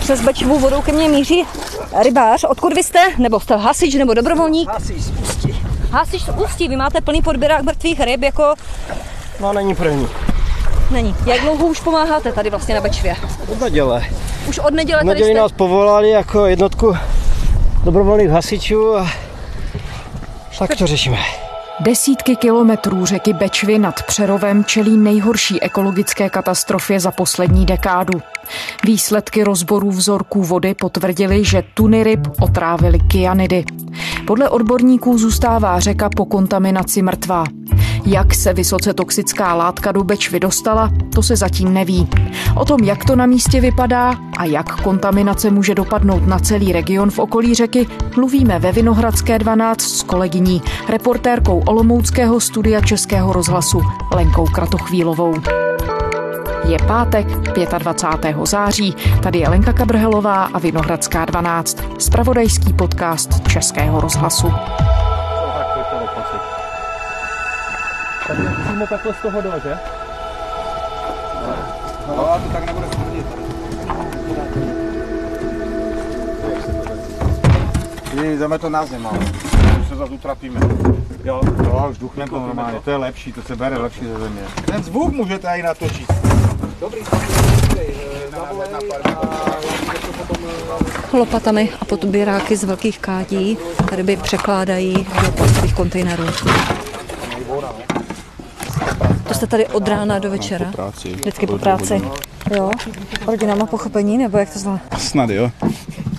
přes Bečovou vodou ke mně míří rybář. Odkud vy jste? Nebo jste hasič nebo dobrovolník? Hasič z Ústí. Hasič z Ústí, vy máte plný podběrák mrtvých ryb, jako No není první. není. Jak dlouho už pomáháte tady vlastně na Bečvě? Od neděle. Už od neděle tady neděli jste? nás povolali jako jednotku dobrovolných hasičů a tak to řešíme. Desítky kilometrů řeky Bečvy nad Přerovem čelí nejhorší ekologické katastrofě za poslední dekádu. Výsledky rozborů vzorků vody potvrdily, že tuny ryb otrávily kyanidy. Podle odborníků zůstává řeka po kontaminaci mrtvá. Jak se vysoce toxická látka do Bečvy dostala, to se zatím neví. O tom, jak to na místě vypadá a jak kontaminace může dopadnout na celý region v okolí řeky, mluvíme ve Vinohradské 12 s kolegyní, reportérkou Olomouckého studia Českého rozhlasu Lenkou Kratochvílovou. Je pátek, 25. září. Tady je Lenka Kabrhelová a Vinohradská 12. Spravodajský podcast Českého rozhlasu. Přímo takhle z toho do, že? No, to tak nebude smrdit. Ty, jdeme to na zem, ale už se zase utrapíme. Jo, jo, už duchneme to normálně, to je lepší, to se bere lepší ze země. Ten zvuk můžete i natočit. Lopatami a podběráky z velkých kádí ryby překládají do plastových kontejnerů. To jste tady od rána do večera? Po práci. Vždycky po práci. Jo? Rodina má pochopení, nebo jak to zvlá? Snad jo.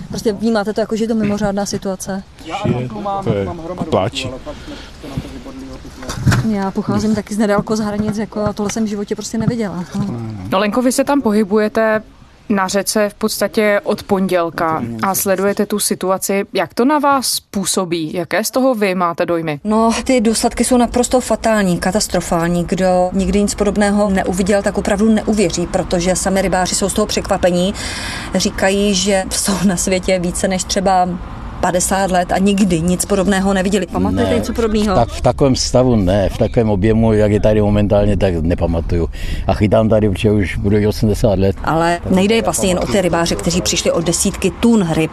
Prostě vnímáte to jako, že je to mimořádná situace. Je, to je pláči. Já pocházím taky z nedaleko z hranic, jako a tohle jsem v životě prostě neviděla. No Lenko, vy se tam pohybujete na řece v podstatě od pondělka a sledujete tu situaci. Jak to na vás působí? Jaké z toho vy máte dojmy? No, ty důsledky jsou naprosto fatální, katastrofální. Kdo nikdy nic podobného neuviděl, tak opravdu neuvěří, protože sami rybáři jsou z toho překvapení. Říkají, že jsou na světě více než třeba 50 let a nikdy nic podobného neviděli. Pamatujete Ne, něco podobného? Tak v takovém stavu ne, v takovém objemu, jak je tady momentálně, tak nepamatuju. A chytám tady, protože už budu i 80 let. Ale nejde vlastně jen o ty rybáře, kteří přišli o desítky tun ryb.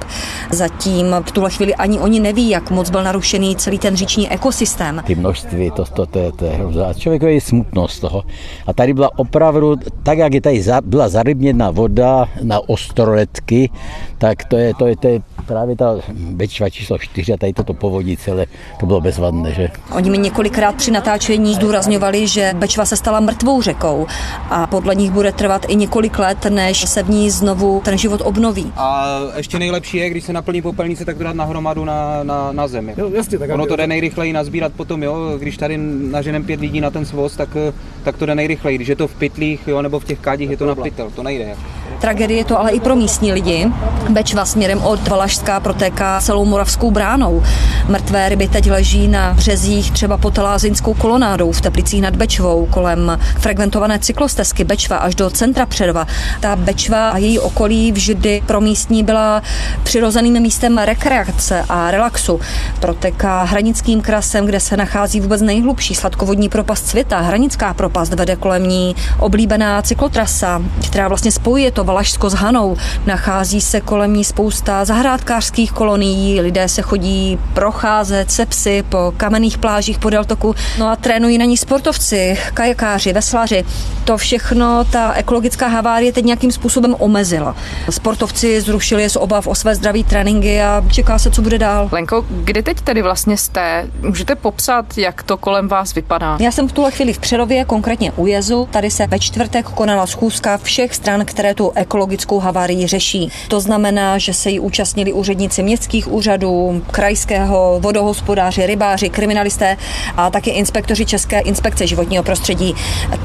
Zatím v tuhle chvíli ani oni neví, jak moc byl narušený celý ten říční ekosystém. Ty množství, to, to, to, je- to je člověku je smutno z toho. A tady byla opravdu, tak jak je tady za, byla zarybněná voda na ostroletky, tak to je, to je, to je právě ta Bečva číslo 4 a tady toto povodí celé, to bylo bezvadné, že? Oni mi několikrát při natáčení zdůrazňovali, že Bečva se stala mrtvou řekou a podle nich bude trvat i několik let, než se v ní znovu ten život obnoví. A ještě nejlepší je, když se naplní popelnice, tak to dát nahromadu na, na, na zemi. Jo, jasně, tak Ono to jde nejrychleji nazbírat potom, jo, když tady naženem pět lidí na ten svoz, tak, tak to jde nejrychleji. Když je to v pytlích, jo, nebo v těch kádích, je to na pytel, to nejde. Tragédie to ale i pro místní lidi. Bečva směrem od Valašská protéká celou Moravskou bránou. Mrtvé ryby teď leží na březích třeba pod Lázinskou kolonádou v Teplicích nad Bečvou kolem frekventované cyklostezky Bečva až do centra Přerova. Ta Bečva a její okolí vždy pro místní byla přirozeným místem rekreace a relaxu. Protéká hranickým krasem, kde se nachází vůbec nejhlubší sladkovodní propast světa. Hranická propast vede kolem ní oblíbená cyklotrasa, která vlastně spojuje to Valašsko s Hanou. Nachází se kolem ní spousta zahrádkářských kolonií, lidé se chodí procházet se psy po kamenných plážích podél toku, no a trénují na ní sportovci, kajakáři, veslaři. To všechno ta ekologická havárie teď nějakým způsobem omezila. Sportovci zrušili z obav o své zdraví tréninky a čeká se, co bude dál. Lenko, kde teď tedy vlastně jste? Můžete popsat, jak to kolem vás vypadá? Já jsem v tuhle chvíli v Přerově, konkrétně u Jezu. Tady se ve čtvrtek konala schůzka všech stran, které tu ekologickou havárii řeší. To znamená, že se jí účastnili úředníci městských úřadů, krajského vodohospodáři, rybáři, kriminalisté a také inspektoři České inspekce životního prostředí.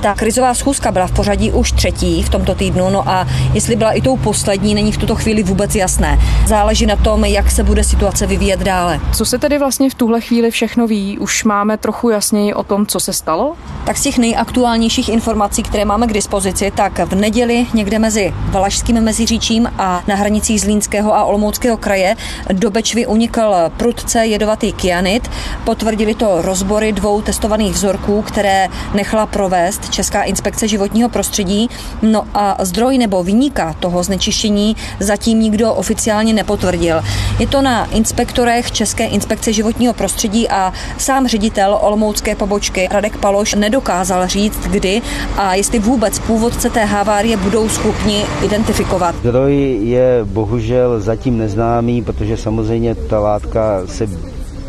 Ta krizová schůzka byla v pořadí už třetí v tomto týdnu, no a jestli byla i tou poslední, není v tuto chvíli vůbec jasné. Záleží na tom, jak se bude situace vyvíjet dále. Co se tedy vlastně v tuhle chvíli všechno ví? Už máme trochu jasněji o tom, co se stalo? Tak z těch nejaktuálnějších informací, které máme k dispozici, tak v neděli někde mezi Valašským meziříčím a na hranicích Zlínského a Olomouckého kraje do Bečvy unikl prudce jedovatý kyanit. Potvrdili to rozbory dvou testovaných vzorků, které nechala provést Česká inspekce životního prostředí. No a zdroj nebo vyníka toho znečištění zatím nikdo oficiálně nepotvrdil. Je to na inspektorech České inspekce životního prostředí a sám ředitel Olomoucké pobočky Radek Paloš nedokázal říct, kdy a jestli vůbec původce té havárie budou schopni identifikovat. Zdroj je bohužel zatím neznámý, protože samozřejmě ta látka se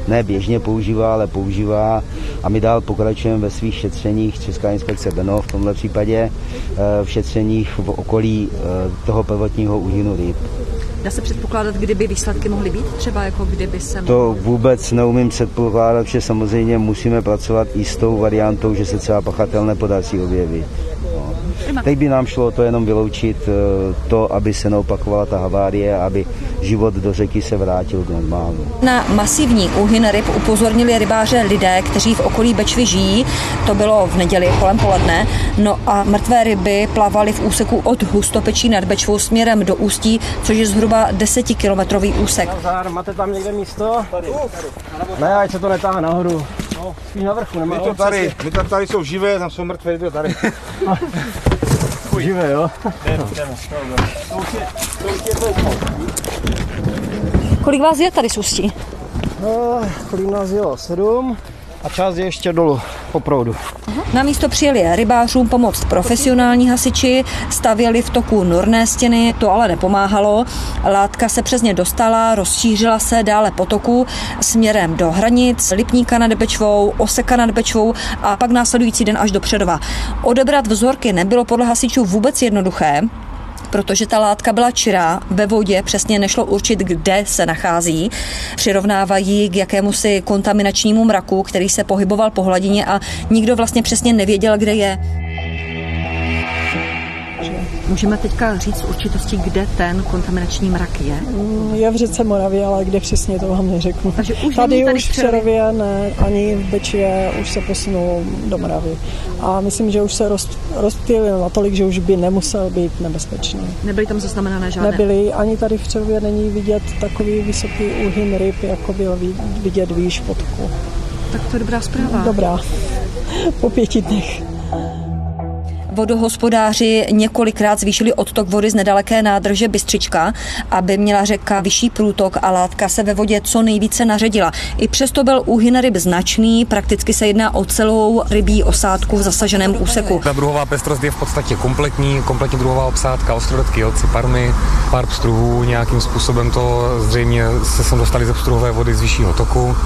ne běžně používá, ale používá a my dál pokračujeme ve svých šetřeních Česká inspekce Beno v tomhle případě eh, v šetřeních v okolí eh, toho prvotního úhynu ryb. Dá se předpokládat, kdyby výsledky mohly být? Třeba jako kdyby se. To vůbec neumím předpokládat, že samozřejmě musíme pracovat i s tou variantou, že se třeba pachatel nepodaří objevit. Teď by nám šlo to jenom vyloučit eh, to, aby se neopakovala ta havárie, aby život do řeky se vrátil k normálu. Na masivní úhyn ryb upozornili rybáře lidé, kteří v okolí Bečvy žijí. To bylo v neděli kolem poledne. No a mrtvé ryby plavaly v úseku od Hustopečí nad Bečvou směrem do Ústí, což je zhruba desetikilometrový úsek. Nazar, máte tam někde místo? Tady, tady. Ne, ať se to netáhne nahoru. No, spíš na vrchu, nemá My to tady, my tady jsou živé, tam jsou mrtvé, to tady. živé, jo? Kolik vás je tady z Ústí? No, kolik nás jelo? Sedm. A část je ještě dolů po proudu. Na místo přijeli rybářům pomoct profesionální hasiči, stavěli v toku norné stěny, to ale nepomáhalo. Látka se přes ně dostala, rozšířila se dále po toku směrem do hranic, Lipníka nad Bečvou, Oseka nad Bečvou a pak následující den až do Předova. Odebrat vzorky nebylo podle hasičů vůbec jednoduché, protože ta látka byla čirá, ve vodě přesně nešlo určit, kde se nachází. Přirovnávají k jakémusi kontaminačnímu mraku, který se pohyboval po hladině a nikdo vlastně přesně nevěděl, kde je. Můžeme teďka říct s určitostí, kde ten kontaminační mrak je? Je v řece Moravě, ale kde přesně to vám neřeknu. Takže už tady, tady už v Přerově ne, ani v Bečvě už se posunul do Moravy. A myslím, že už se roz, rozptýlil natolik, že už by nemusel být nebezpečný. Nebyly tam zaznamenané žádné? Nebyly, ani tady v Přerově není vidět takový vysoký úhyn ryb, jako byl vidět výš podku. Tak to je dobrá zpráva. Dobrá, po pěti dnech. Vodohospodáři několikrát zvýšili odtok vody z nedaleké nádrže Bystřička, aby měla řeka vyšší průtok a látka se ve vodě co nejvíce naředila. I přesto byl úhyn ryb značný, prakticky se jedná o celou rybí osádku v zasaženém úseku. Ta druhová pestrost je v podstatě kompletní, kompletní druhová obsádka, ostrodetky, jelci, parmy, pár pstruhů, nějakým způsobem to zřejmě se sem dostali ze pstruhové vody z vyššího toku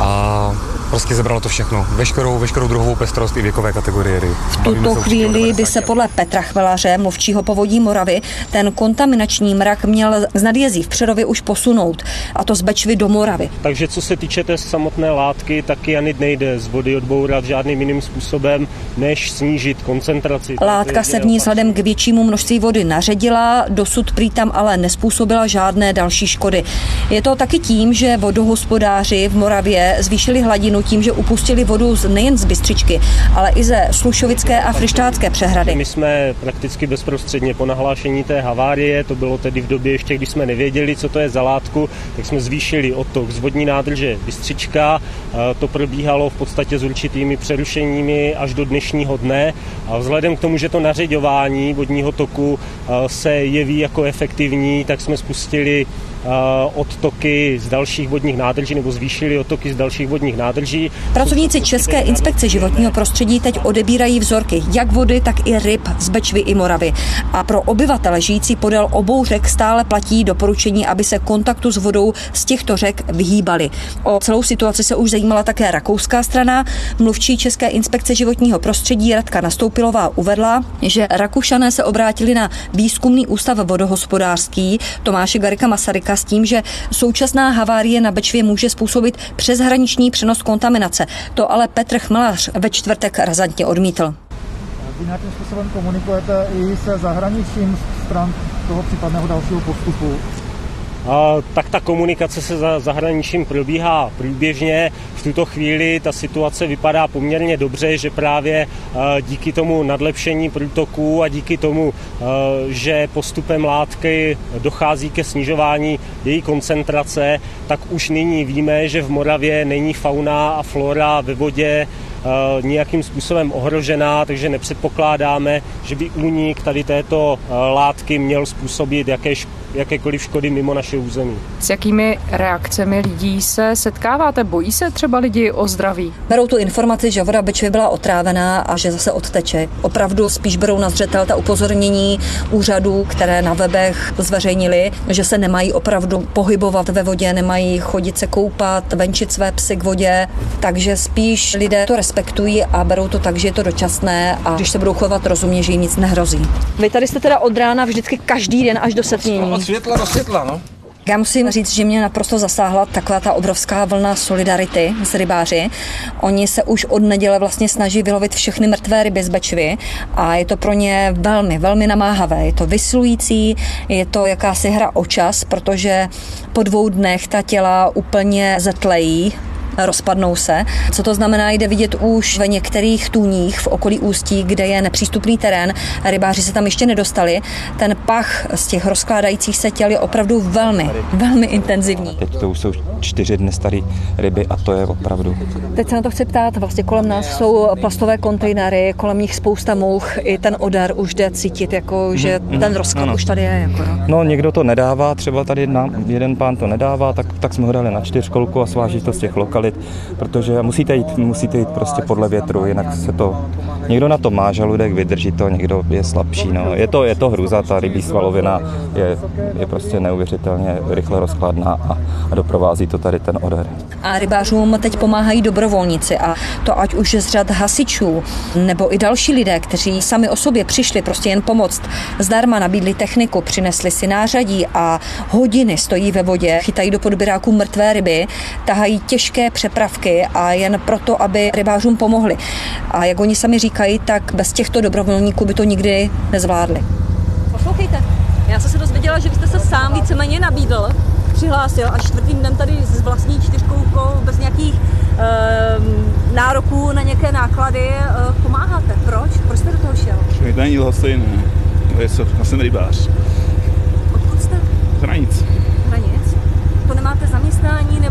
a prostě zebralo to všechno. Veškerou, veškerou druhovou pestrost i věkové kategorie ryb. V tuto chvíli by se podle Petra Chvelaře, mluvčího povodí Moravy, ten kontaminační mrak měl z nadjezí v Přerově už posunout, a to z Bečvy do Moravy. Takže co se týče té samotné látky, tak kyanid nejde z vody odbourat žádným jiným způsobem, než snížit koncentraci. Látka se v ní vzhledem k většímu množství vody naředila, dosud prý tam ale nespůsobila žádné další škody. Je to taky tím, že vodohospodáři v Moravě zvýšili hladinu tím, že upustili vodu z- nejen z Bystřičky, ale i ze Slušovické a Frištácké přehrady. My jsme prakticky bezprostředně po nahlášení té havárie, to bylo tedy v době ještě, když jsme nevěděli, co to je za látku, tak jsme zvýšili odtok z vodní nádrže Bystřička. Eh, To probíhalo v podstatě s určitými přerušeními až do dnešního dne. A vzhledem k tomu, že to nařeďování vodního toku eh, se jeví jako efektivní, tak jsme spustili odtoky z dalších vodních nádrží nebo zvýšili odtoky z dalších vodních nádrží. Pracovníci České inspekce životního prostředí teď odebírají vzorky jak vody, tak i ryb z Bečvy i Moravy. A pro obyvatele žijící podél obou řek stále platí doporučení, aby se kontaktu s vodou z těchto řek vyhýbali. O celou situaci se už zajímala také rakouská strana. Mluvčí České inspekce životního prostředí Radka Nastoupilová uvedla, že Rakušané se obrátili na výzkumný ústav vodohospodářský Tomáše Garika Masaryka s tím, že současná havárie na Bečvě může způsobit přeshraniční přenos kontaminace. To ale Petr Chmelař ve čtvrtek razantně odmítl. Vy nějakým způsobem komunikujete i se zahraničím stran toho případného dalšího postupu? Tak ta komunikace se za zahraničím probíhá průběžně. V tuto chvíli ta situace vypadá poměrně dobře, že právě díky tomu nadlepšení průtoků a díky tomu, že postupem látky dochází ke snižování její koncentrace, tak už nyní víme, že v Moravě není fauna a flora ve vodě Eh, nějakým způsobem ohrožená, takže nepředpokládáme, že by únik tady této eh, látky měl způsobit jaké jakékoliv škody mimo naše území. S jakými reakcemi lidí se setkáváte? Bojí se třeba lidi o zdraví? Berou tu informaci, že voda Bečvy byla otrávená a že zase odteče. Opravdu spíš berou na zřetel ta upozornění úřadů, které na webech zveřejnili, že se nemají opravdu pohybovat ve vodě, nemají chodit se koupat, venčit své psy k vodě, takže spíš lidé to respektují a berou to tak, že je to dočasné a když se budou chovat rozumně, že jim nic nehrozí. Vy tady jste teda od rána vždycky každý den až do setmění světla do světla, no. Já musím říct, že mě naprosto zasáhla taková ta obrovská vlna solidarity s rybáři. Oni se už od neděle vlastně snaží vylovit všechny mrtvé ryby z Bečvy a je to pro ně velmi, velmi namáhavé. Je to vyslující, je to jakási hra o čas, protože po dvou dnech ta těla úplně zetlejí, rozpadnou se. Co to znamená, jde vidět už ve některých tůních v okolí ústí, kde je nepřístupný terén. Rybáři se tam ještě nedostali. Ten pach z těch rozkládajících se těl je opravdu velmi, velmi intenzivní. Teď to už jsou čtyři dny staré ryby a to je opravdu. Teď se na to chci ptát, vlastně kolem nás jsou plastové kontejnery, kolem nich spousta mouch, i ten odar už jde cítit, jako že mm, ten rozklad už tady je. Jako, no. no. někdo to nedává, třeba tady jedna, jeden pán to nedává, tak, tak jsme ho dali na čtyřkolku a sváží to z těch lokal lokalit, protože musíte jít, musíte jít prostě podle větru, jinak se to, někdo na to má žaludek, vydrží to, někdo je slabší, no. Je to, je to hruza, ta rybí svalovina je, je prostě neuvěřitelně rychle rozkladná a, a doprovází to tady ten odor. A rybářům teď pomáhají dobrovolníci a to ať už z řad hasičů nebo i další lidé, kteří sami o sobě přišli prostě jen pomoct. Zdarma nabídli techniku, přinesli si nářadí a hodiny stojí ve vodě, chytají do podběráků mrtvé ryby, tahají těžké přepravky a jen proto, aby rybářům pomohli. A jak oni sami říkají, tak bez těchto dobrovolníků by to nikdy nezvládli. Poslouchejte, já jsem se dozvěděla, že vy jste se sám víceméně nabídl, přihlásil a čtvrtým dnem tady s vlastní čtyřkolkou bez nějakých e, nároků na nějaké náklady e, pomáháte. Proč? Proč jste do toho šel? To není lhostejné. Já jsem rybář. Odkud jste? Z Hranic. Hranic? To nemáte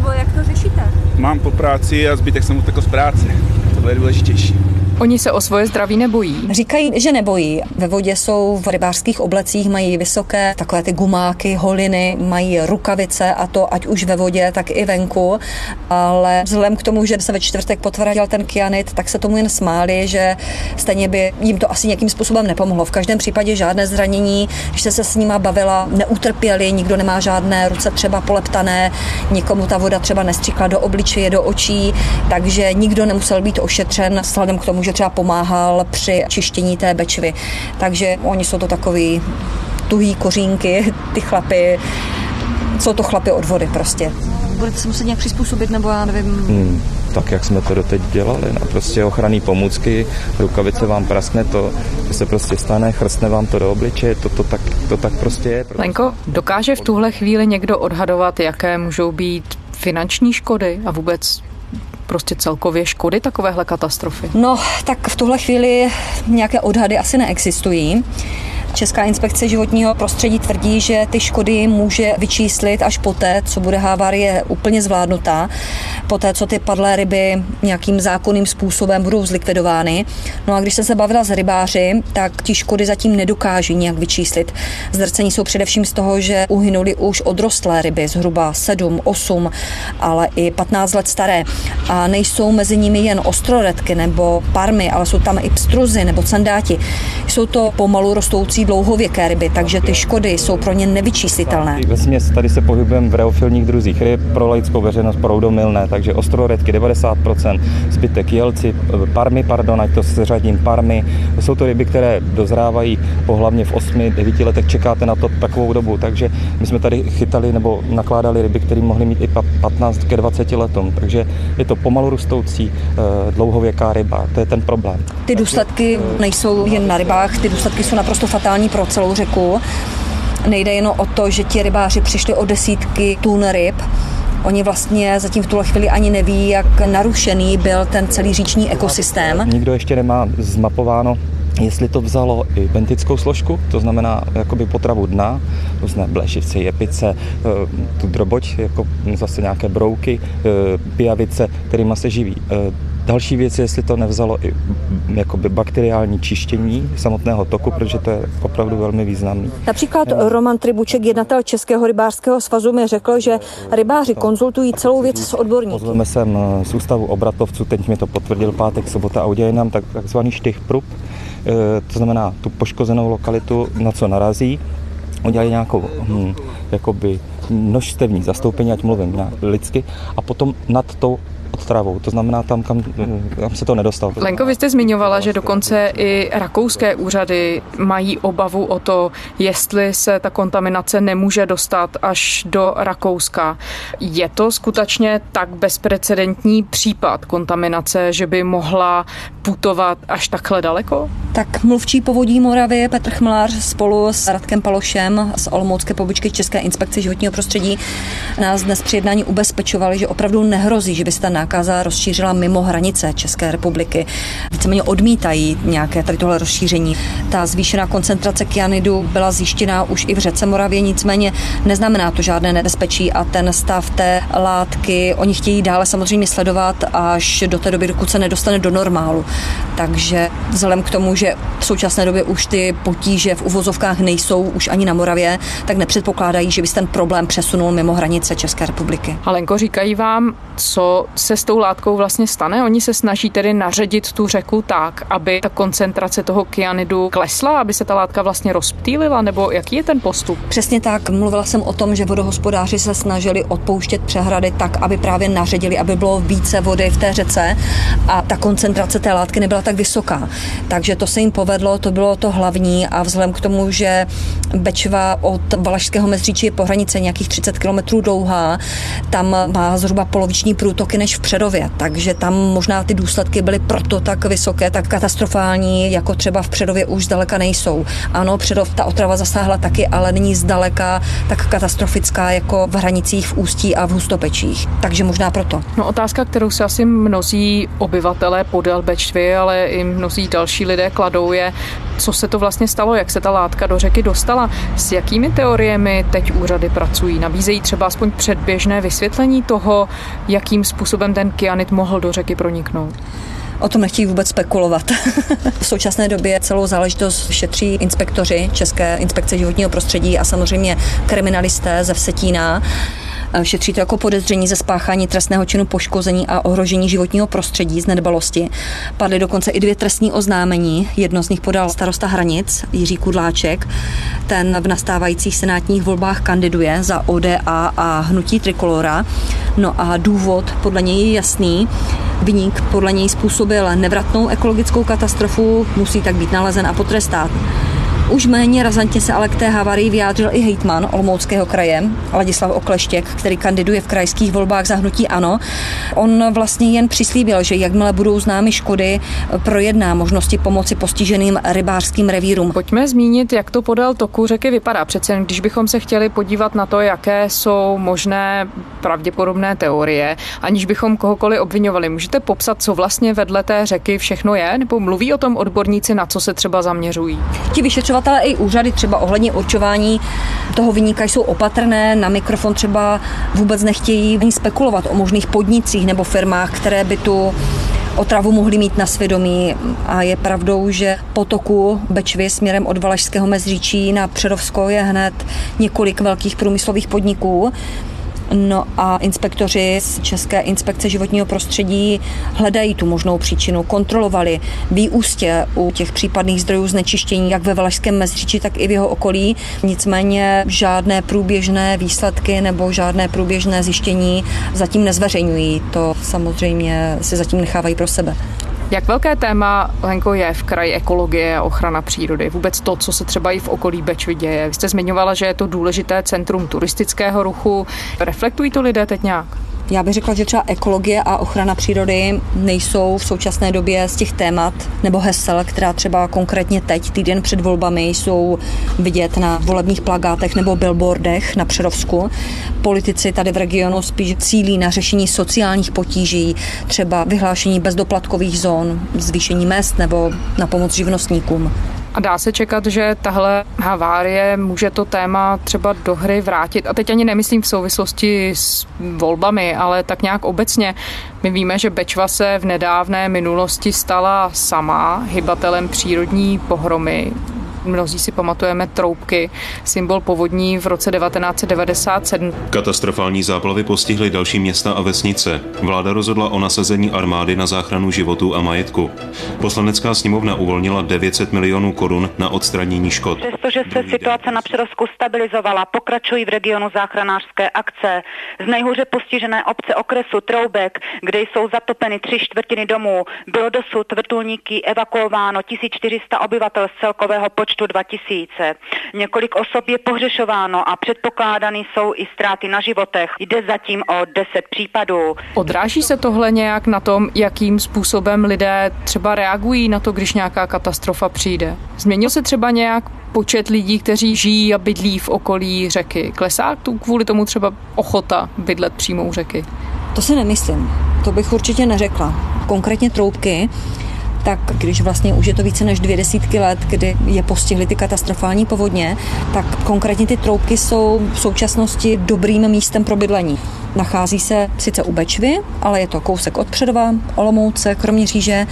nebo jak to řešíte? Mám po práci a zbytek jsem utekl z práce. To je důležitější. Oni se o svoje zdraví nebojí. Říkají, že nebojí. Ve vodě jsou v rybářských oblecích, mají vysoké takové ty gumáky, holiny, mají rukavice a to ať už ve vodě, tak i venku. Ale vzhledem k tomu, že se ve čtvrtek potvrdil ten kyanit, tak se tomu jen smáli, že stejně by jim to asi nějakým způsobem nepomohlo. V každém případě žádné zranění, když se s nima bavila, neutrpěli, nikdo nemá žádné ruce třeba poleptané, nikomu ta voda třeba nestříkla do obličeje, do očí, takže nikdo nemusel být ošetřen vzhledem k tomu, že třeba pomáhal při čištění té bečvy. Takže oni jsou to takový tuhý kořínky, ty chlapy, jsou to chlapy od vody prostě. Budete se muset nějak přizpůsobit, nebo já nevím... Hmm, tak, jak jsme to doteď dělali. No, prostě ochranný pomůcky, rukavice vám praskne, to, to se prostě stane, chrstne vám to do obličeje, to, to, tak, to tak prostě je. Lenko, dokáže v tuhle chvíli někdo odhadovat, jaké můžou být finanční škody a vůbec prostě celkově škody takovéhle katastrofy? No, tak v tuhle chvíli nějaké odhady asi neexistují. Česká inspekce životního prostředí tvrdí, že ty škody může vyčíslit až poté, co bude havárie úplně zvládnutá, poté, co ty padlé ryby nějakým zákonným způsobem budou zlikvidovány. No a když jsem se bavila s rybáři, tak ti škody zatím nedokáží nějak vyčíslit. Zdrcení jsou především z toho, že uhynuli už odrostlé ryby, zhruba 7, 8, ale i 15 let staré. A nejsou mezi nimi jen ostroredky nebo parmy, ale jsou tam i pstruzy nebo sandáti. Jsou to pomalu rostoucí patří dlouhověké ryby, takže ty škody jsou pro ně nevyčíslitelné. Ve tady se pohybujeme v reofilních druzích ryb, pro laickou veřejnost proudomilné, takže ostroredky 90%, zbytek jelci, parmy, pardon, ať to seřadím, parmy. Jsou to ryby, které dozrávají pohlavně v 8-9 letech, čekáte na to takovou dobu, takže my jsme tady chytali nebo nakládali ryby, které mohly mít i 15 ke 20 letům, takže je to pomalu rostoucí eh, dlouhověká ryba, to je ten problém. Ty důsledky nejsou jen na rybách, ty důsledky jsou naprosto fatální fatální pro celou řeku. nejde jen o to, že ti rybáři přišli o desítky tun ryb, Oni vlastně zatím v tuhle chvíli ani neví, jak narušený byl ten celý říční ekosystém. Nikdo ještě nemá zmapováno, jestli to vzalo i bentickou složku, to znamená jakoby potravu dna, různé blešivce, jepice, eh, tu droboť, jako zase nějaké brouky, eh, pijavice, kterými se živí. Eh, další věc je, jestli to nevzalo i mm, jakoby bakteriální čištění samotného toku, protože to je opravdu velmi významný. Například Roman Tribuček, jednatel Českého rybářského svazu, mi řekl, že rybáři konzultují celou věc s odborníky. Pozveme sem z ústavu obratovců, teď mi to potvrdil pátek, sobota a udělají nám tak, takzvaný štych-prup, to znamená tu poškozenou lokalitu, na co narazí, udělají nějakou hm, jakoby množstevní zastoupení, ať mluvím nějak lidsky, a potom nad tou otravou, to znamená tam, kam, kam se to nedostalo. Lenko, vy jste zmiňovala, že dokonce i rakouské úřady mají obavu o to, jestli se ta kontaminace nemůže dostat až do Rakouska. Je to skutečně tak bezprecedentní případ kontaminace, že by mohla putovat až takhle daleko? Tak mluvčí povodí Moravy Petr Chmlář spolu s Radkem Palošem z Olomoucké pobočky České inspekce životního prostředí nás dnes při jednání ubezpečovali, že opravdu nehrozí, že by se ta nákaza rozšířila mimo hranice České republiky. Víceméně odmítají nějaké tady tohle rozšíření. Ta zvýšená koncentrace kyanidu byla zjištěná už i v řece Moravě, nicméně neznamená to žádné nebezpečí a ten stav té látky oni chtějí dále samozřejmě sledovat až do té doby, dokud se nedostane do normálu. Takže vzhledem k tomu, že v současné době už ty potíže v uvozovkách nejsou už ani na Moravě, tak nepředpokládají, že by se ten problém přesunul mimo hranice České republiky. Alenko, říkají vám, co se s tou látkou vlastně stane? Oni se snaží tedy naředit tu řeku tak, aby ta koncentrace toho kyanidu klesla, aby se ta látka vlastně rozptýlila, nebo jaký je ten postup? Přesně tak. Mluvila jsem o tom, že vodohospodáři se snažili odpouštět přehrady tak, aby právě naředili, aby bylo více vody v té řece a ta koncentrace té látky nebyla tak vysoká. Takže to se jim povedlo, to bylo to hlavní a vzhledem k tomu, že Bečva od Valašského mezříčí je po hranice nějakých 30 km dlouhá, tam má zhruba poloviční průtoky než Přerově, takže tam možná ty důsledky byly proto tak vysoké, tak katastrofální, jako třeba v Přerově už zdaleka nejsou. Ano, Přerov ta otrava zasáhla taky, ale není zdaleka tak katastrofická jako v hranicích v Ústí a v Hustopečích. Takže možná proto. No otázka, kterou se asi mnozí obyvatelé podél Bečvy, ale i mnozí další lidé kladou, je, co se to vlastně stalo, jak se ta látka do řeky dostala, s jakými teoriemi teď úřady pracují. Nabízejí třeba aspoň předběžné vysvětlení toho, jakým způsobem ten kyanit mohl do řeky proniknout. O tom nechtějí vůbec spekulovat. v současné době celou záležitost šetří inspektoři České inspekce životního prostředí a samozřejmě kriminalisté ze Vsetína. Šetří to jako podezření ze spáchání trestného činu poškození a ohrožení životního prostředí z nedbalosti. Padly dokonce i dvě trestní oznámení. Jedno z nich podal starosta Hranic Jiří Kudláček. Ten v nastávajících senátních volbách kandiduje za ODA a hnutí Trikolora. No a důvod podle něj je jasný. Vyník podle něj způsobil nevratnou ekologickou katastrofu, musí tak být nalezen a potrestát. Už méně razantně se ale k té havarii vyjádřil i hejtman Olomouckého kraje, Ladislav Okleštěk, který kandiduje v krajských volbách za hnutí ANO. On vlastně jen přislíbil, že jakmile budou známy škody, projedná možnosti pomoci postiženým rybářským revírům. Pojďme zmínit, jak to podél toku řeky vypadá. Přece když bychom se chtěli podívat na to, jaké jsou možné pravděpodobné teorie, aniž bychom kohokoliv obvinovali, můžete popsat, co vlastně vedle té řeky všechno je, nebo mluví o tom odborníci, na co se třeba zaměřují? Ti vyšetřovatelé i úřady třeba ohledně určování toho vyníka jsou opatrné, na mikrofon třeba vůbec nechtějí ani spekulovat o možných podnicích nebo firmách, které by tu otravu mohli mít na svědomí a je pravdou, že potoku Bečvy směrem od Valašského mezříčí na Přerovsko je hned několik velkých průmyslových podniků. No a inspektoři z České inspekce životního prostředí hledají tu možnou příčinu, kontrolovali výústě u těch případných zdrojů znečištění, jak ve Valašském mezříči, tak i v jeho okolí. Nicméně žádné průběžné výsledky nebo žádné průběžné zjištění zatím nezveřejňují. To samozřejmě si zatím nechávají pro sebe. Jak velké téma, Lenko, je v kraji ekologie a ochrana přírody? Vůbec to, co se třeba i v okolí Bečvy děje. Vy jste zmiňovala, že je to důležité centrum turistického ruchu. Reflektují to lidé teď nějak? Já bych řekla, že třeba ekologie a ochrana přírody nejsou v současné době z těch témat nebo hesel, která třeba konkrétně teď, týden před volbami, jsou vidět na volebních plagátech nebo billboardech na Přerovsku. Politici tady v regionu spíš cílí na řešení sociálních potíží, třeba vyhlášení bezdoplatkových zón, zvýšení mest nebo na pomoc živnostníkům. A dá se čekat, že tahle havárie může to téma třeba do hry vrátit. A teď ani nemyslím v souvislosti s volbami, ale tak nějak obecně. My víme, že Bečva se v nedávné minulosti stala sama hybatelem přírodní pohromy. Mnozí si pamatujeme troubky, symbol povodní v roce 1997. Katastrofální záplavy postihly další města a vesnice. Vláda rozhodla o nasazení armády na záchranu životů a majetku. Poslanecká sněmovna uvolnila 900 milionů korun na odstranění škod. Přestože se situace na Přerovsku stabilizovala, pokračují v regionu záchranářské akce. Z nejhůře postižené obce okresu Troubek, kde jsou zatopeny tři čtvrtiny domů, bylo dosud vrtulníky evakuováno 1400 obyvatel z celkového počtu počtu 2000. Několik osob je pohřešováno a předpokládány jsou i ztráty na životech. Jde zatím o 10 případů. Odráží se tohle nějak na tom, jakým způsobem lidé třeba reagují na to, když nějaká katastrofa přijde? Změnil se třeba nějak počet lidí, kteří žijí a bydlí v okolí řeky? Klesá tu kvůli tomu třeba ochota bydlet přímo u řeky? To si nemyslím. To bych určitě neřekla. Konkrétně troubky tak když vlastně už je to více než dvě desítky let, kdy je postihly ty katastrofální povodně, tak konkrétně ty troubky jsou v současnosti dobrým místem pro bydlení. Nachází se sice u Bečvy, ale je to kousek od Předova, Olomouce, Kroměříže,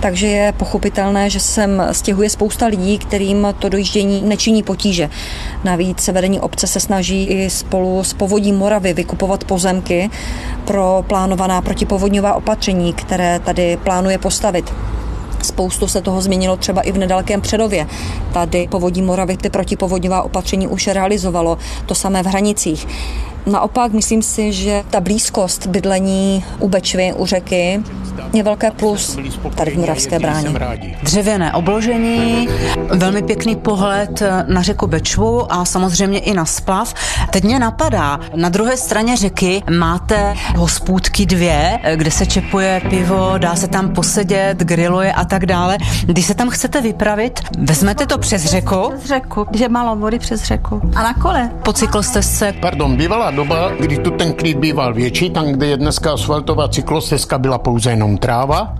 takže je pochopitelné, že sem stěhuje spousta lidí, kterým to dojíždění nečiní potíže. Navíc vedení obce se snaží i spolu s povodí Moravy vykupovat pozemky pro plánovaná protipovodňová opatření, které tady plánuje postavit. Spoustu se toho změnilo třeba i v nedalekém Předově. Tady povodí Moravy ty protipovodňová opatření už realizovalo, to samé v Hranicích. Naopak myslím si, že ta blízkost bydlení u Bečvy, u řeky, je velké plus tady v Moravské bráně. Dřevěné obložení, velmi pěkný pohled na řeku Bečvu a samozřejmě i na splav. Teď mě napadá, na druhé straně řeky máte hospůdky dvě, kde se čepuje pivo, dá se tam posedět, griluje a tak dále. Když se tam chcete vypravit, vezmete to přes řeku? Přes řeku, že malo vody přes řeku. A na kole. Po cyklostezce. Pardon, doba, kdy tu ten klid býval větší, tam, kde je dneska asfaltová cyklostezka, byla pouze jenom tráva.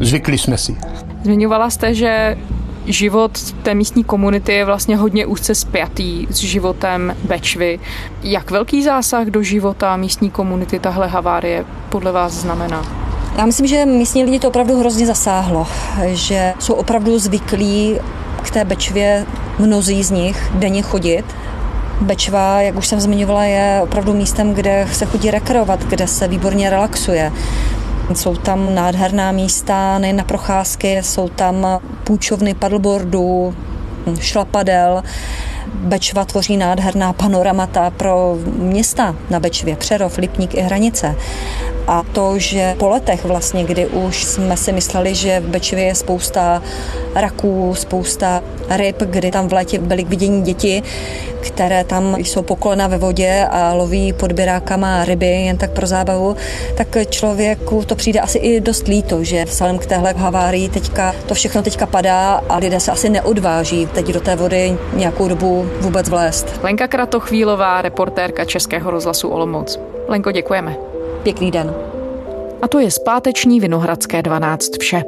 Zvykli jsme si. Zmiňovala jste, že život té místní komunity je vlastně hodně úzce spjatý s životem Bečvy. Jak velký zásah do života místní komunity tahle havárie podle vás znamená? Já myslím, že místní lidi to opravdu hrozně zasáhlo, že jsou opravdu zvyklí k té Bečvě mnozí z nich denně chodit Bečva, jak už jsem zmiňovala, je opravdu místem, kde se chodí rekreovat, kde se výborně relaxuje. Jsou tam nádherná místa, nejen na procházky, jsou tam půjčovny paddleboardů, šlapadel. Bečva tvoří nádherná panoramata pro města na Bečvě, Přerov, Lipník i Hranice. A to, že po letech vlastně, kdy už jsme si mysleli, že v Bečvě je spousta raků, spousta ryb, kdy tam v létě byly k vidění děti, které tam jsou pokolena ve vodě a loví podběrákama ryby jen tak pro zábavu, tak člověku to přijde asi i dost líto, že vzhledem k téhle havárii teďka to všechno teďka padá a lidé se asi neodváží teď do té vody nějakou dobu vůbec vlézt. Lenka Kratochvílová, reportérka Českého rozhlasu Olomouc. Lenko, děkujeme. Pěkný den. A to je zpáteční Vinohradské 12 vše.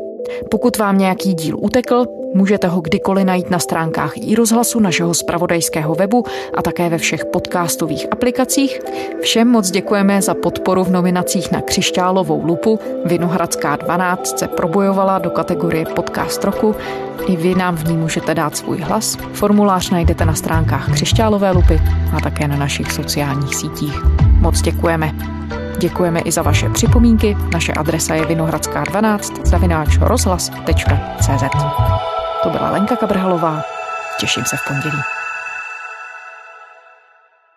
Pokud vám nějaký díl utekl, můžete ho kdykoliv najít na stránkách i rozhlasu našeho spravodajského webu a také ve všech podcastových aplikacích. Všem moc děkujeme za podporu v nominacích na Křišťálovou lupu. Vinohradská 12 se probojovala do kategorie Podcast roku. I vy nám v ní můžete dát svůj hlas. Formulář najdete na stránkách Křišťálové lupy a také na našich sociálních sítích. Moc děkujeme. Děkujeme i za vaše připomínky. Naše adresa je vinohradská12 zavináč rozhlas.cz To byla Lenka Kabrhalová. Těším se v pondělí.